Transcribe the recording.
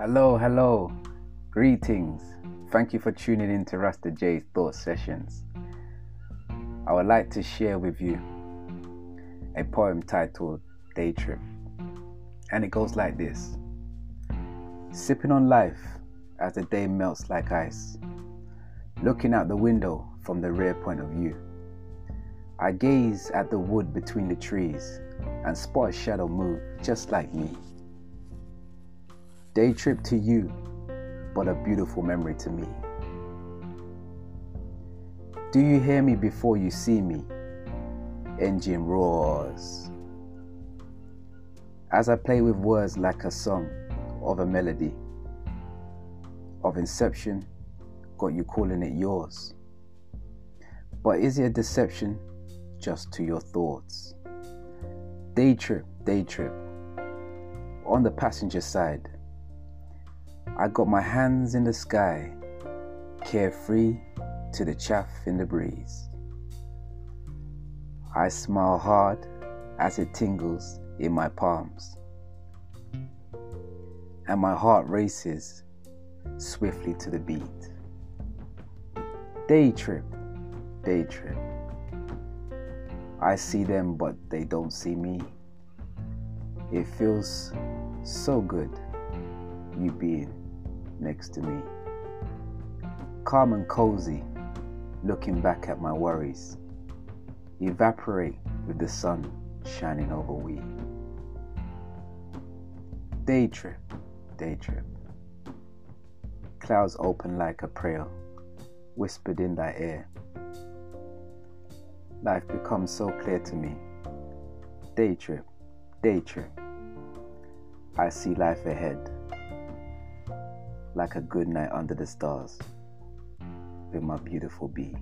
Hello, hello. Greetings. Thank you for tuning in to Rasta J's Thought Sessions. I would like to share with you a poem titled Day Trip. And it goes like this Sipping on life as the day melts like ice, looking out the window from the rear point of view. I gaze at the wood between the trees and spot a shadow move just like me. Day trip to you, but a beautiful memory to me. Do you hear me before you see me? Engine roars. As I play with words like a song of a melody, of inception, got you calling it yours. But is it a deception just to your thoughts? Day trip, day trip. On the passenger side, I got my hands in the sky, carefree to the chaff in the breeze. I smile hard as it tingles in my palms, and my heart races swiftly to the beat. Day trip, day trip. I see them, but they don't see me. It feels so good you being next to me. Calm and cozy, looking back at my worries, evaporate with the sun shining over we. Day trip, day trip. Clouds open like a prayer, whispered in thy ear. Life becomes so clear to me. Day trip, day trip. I see life ahead like a good night under the stars with my beautiful bee.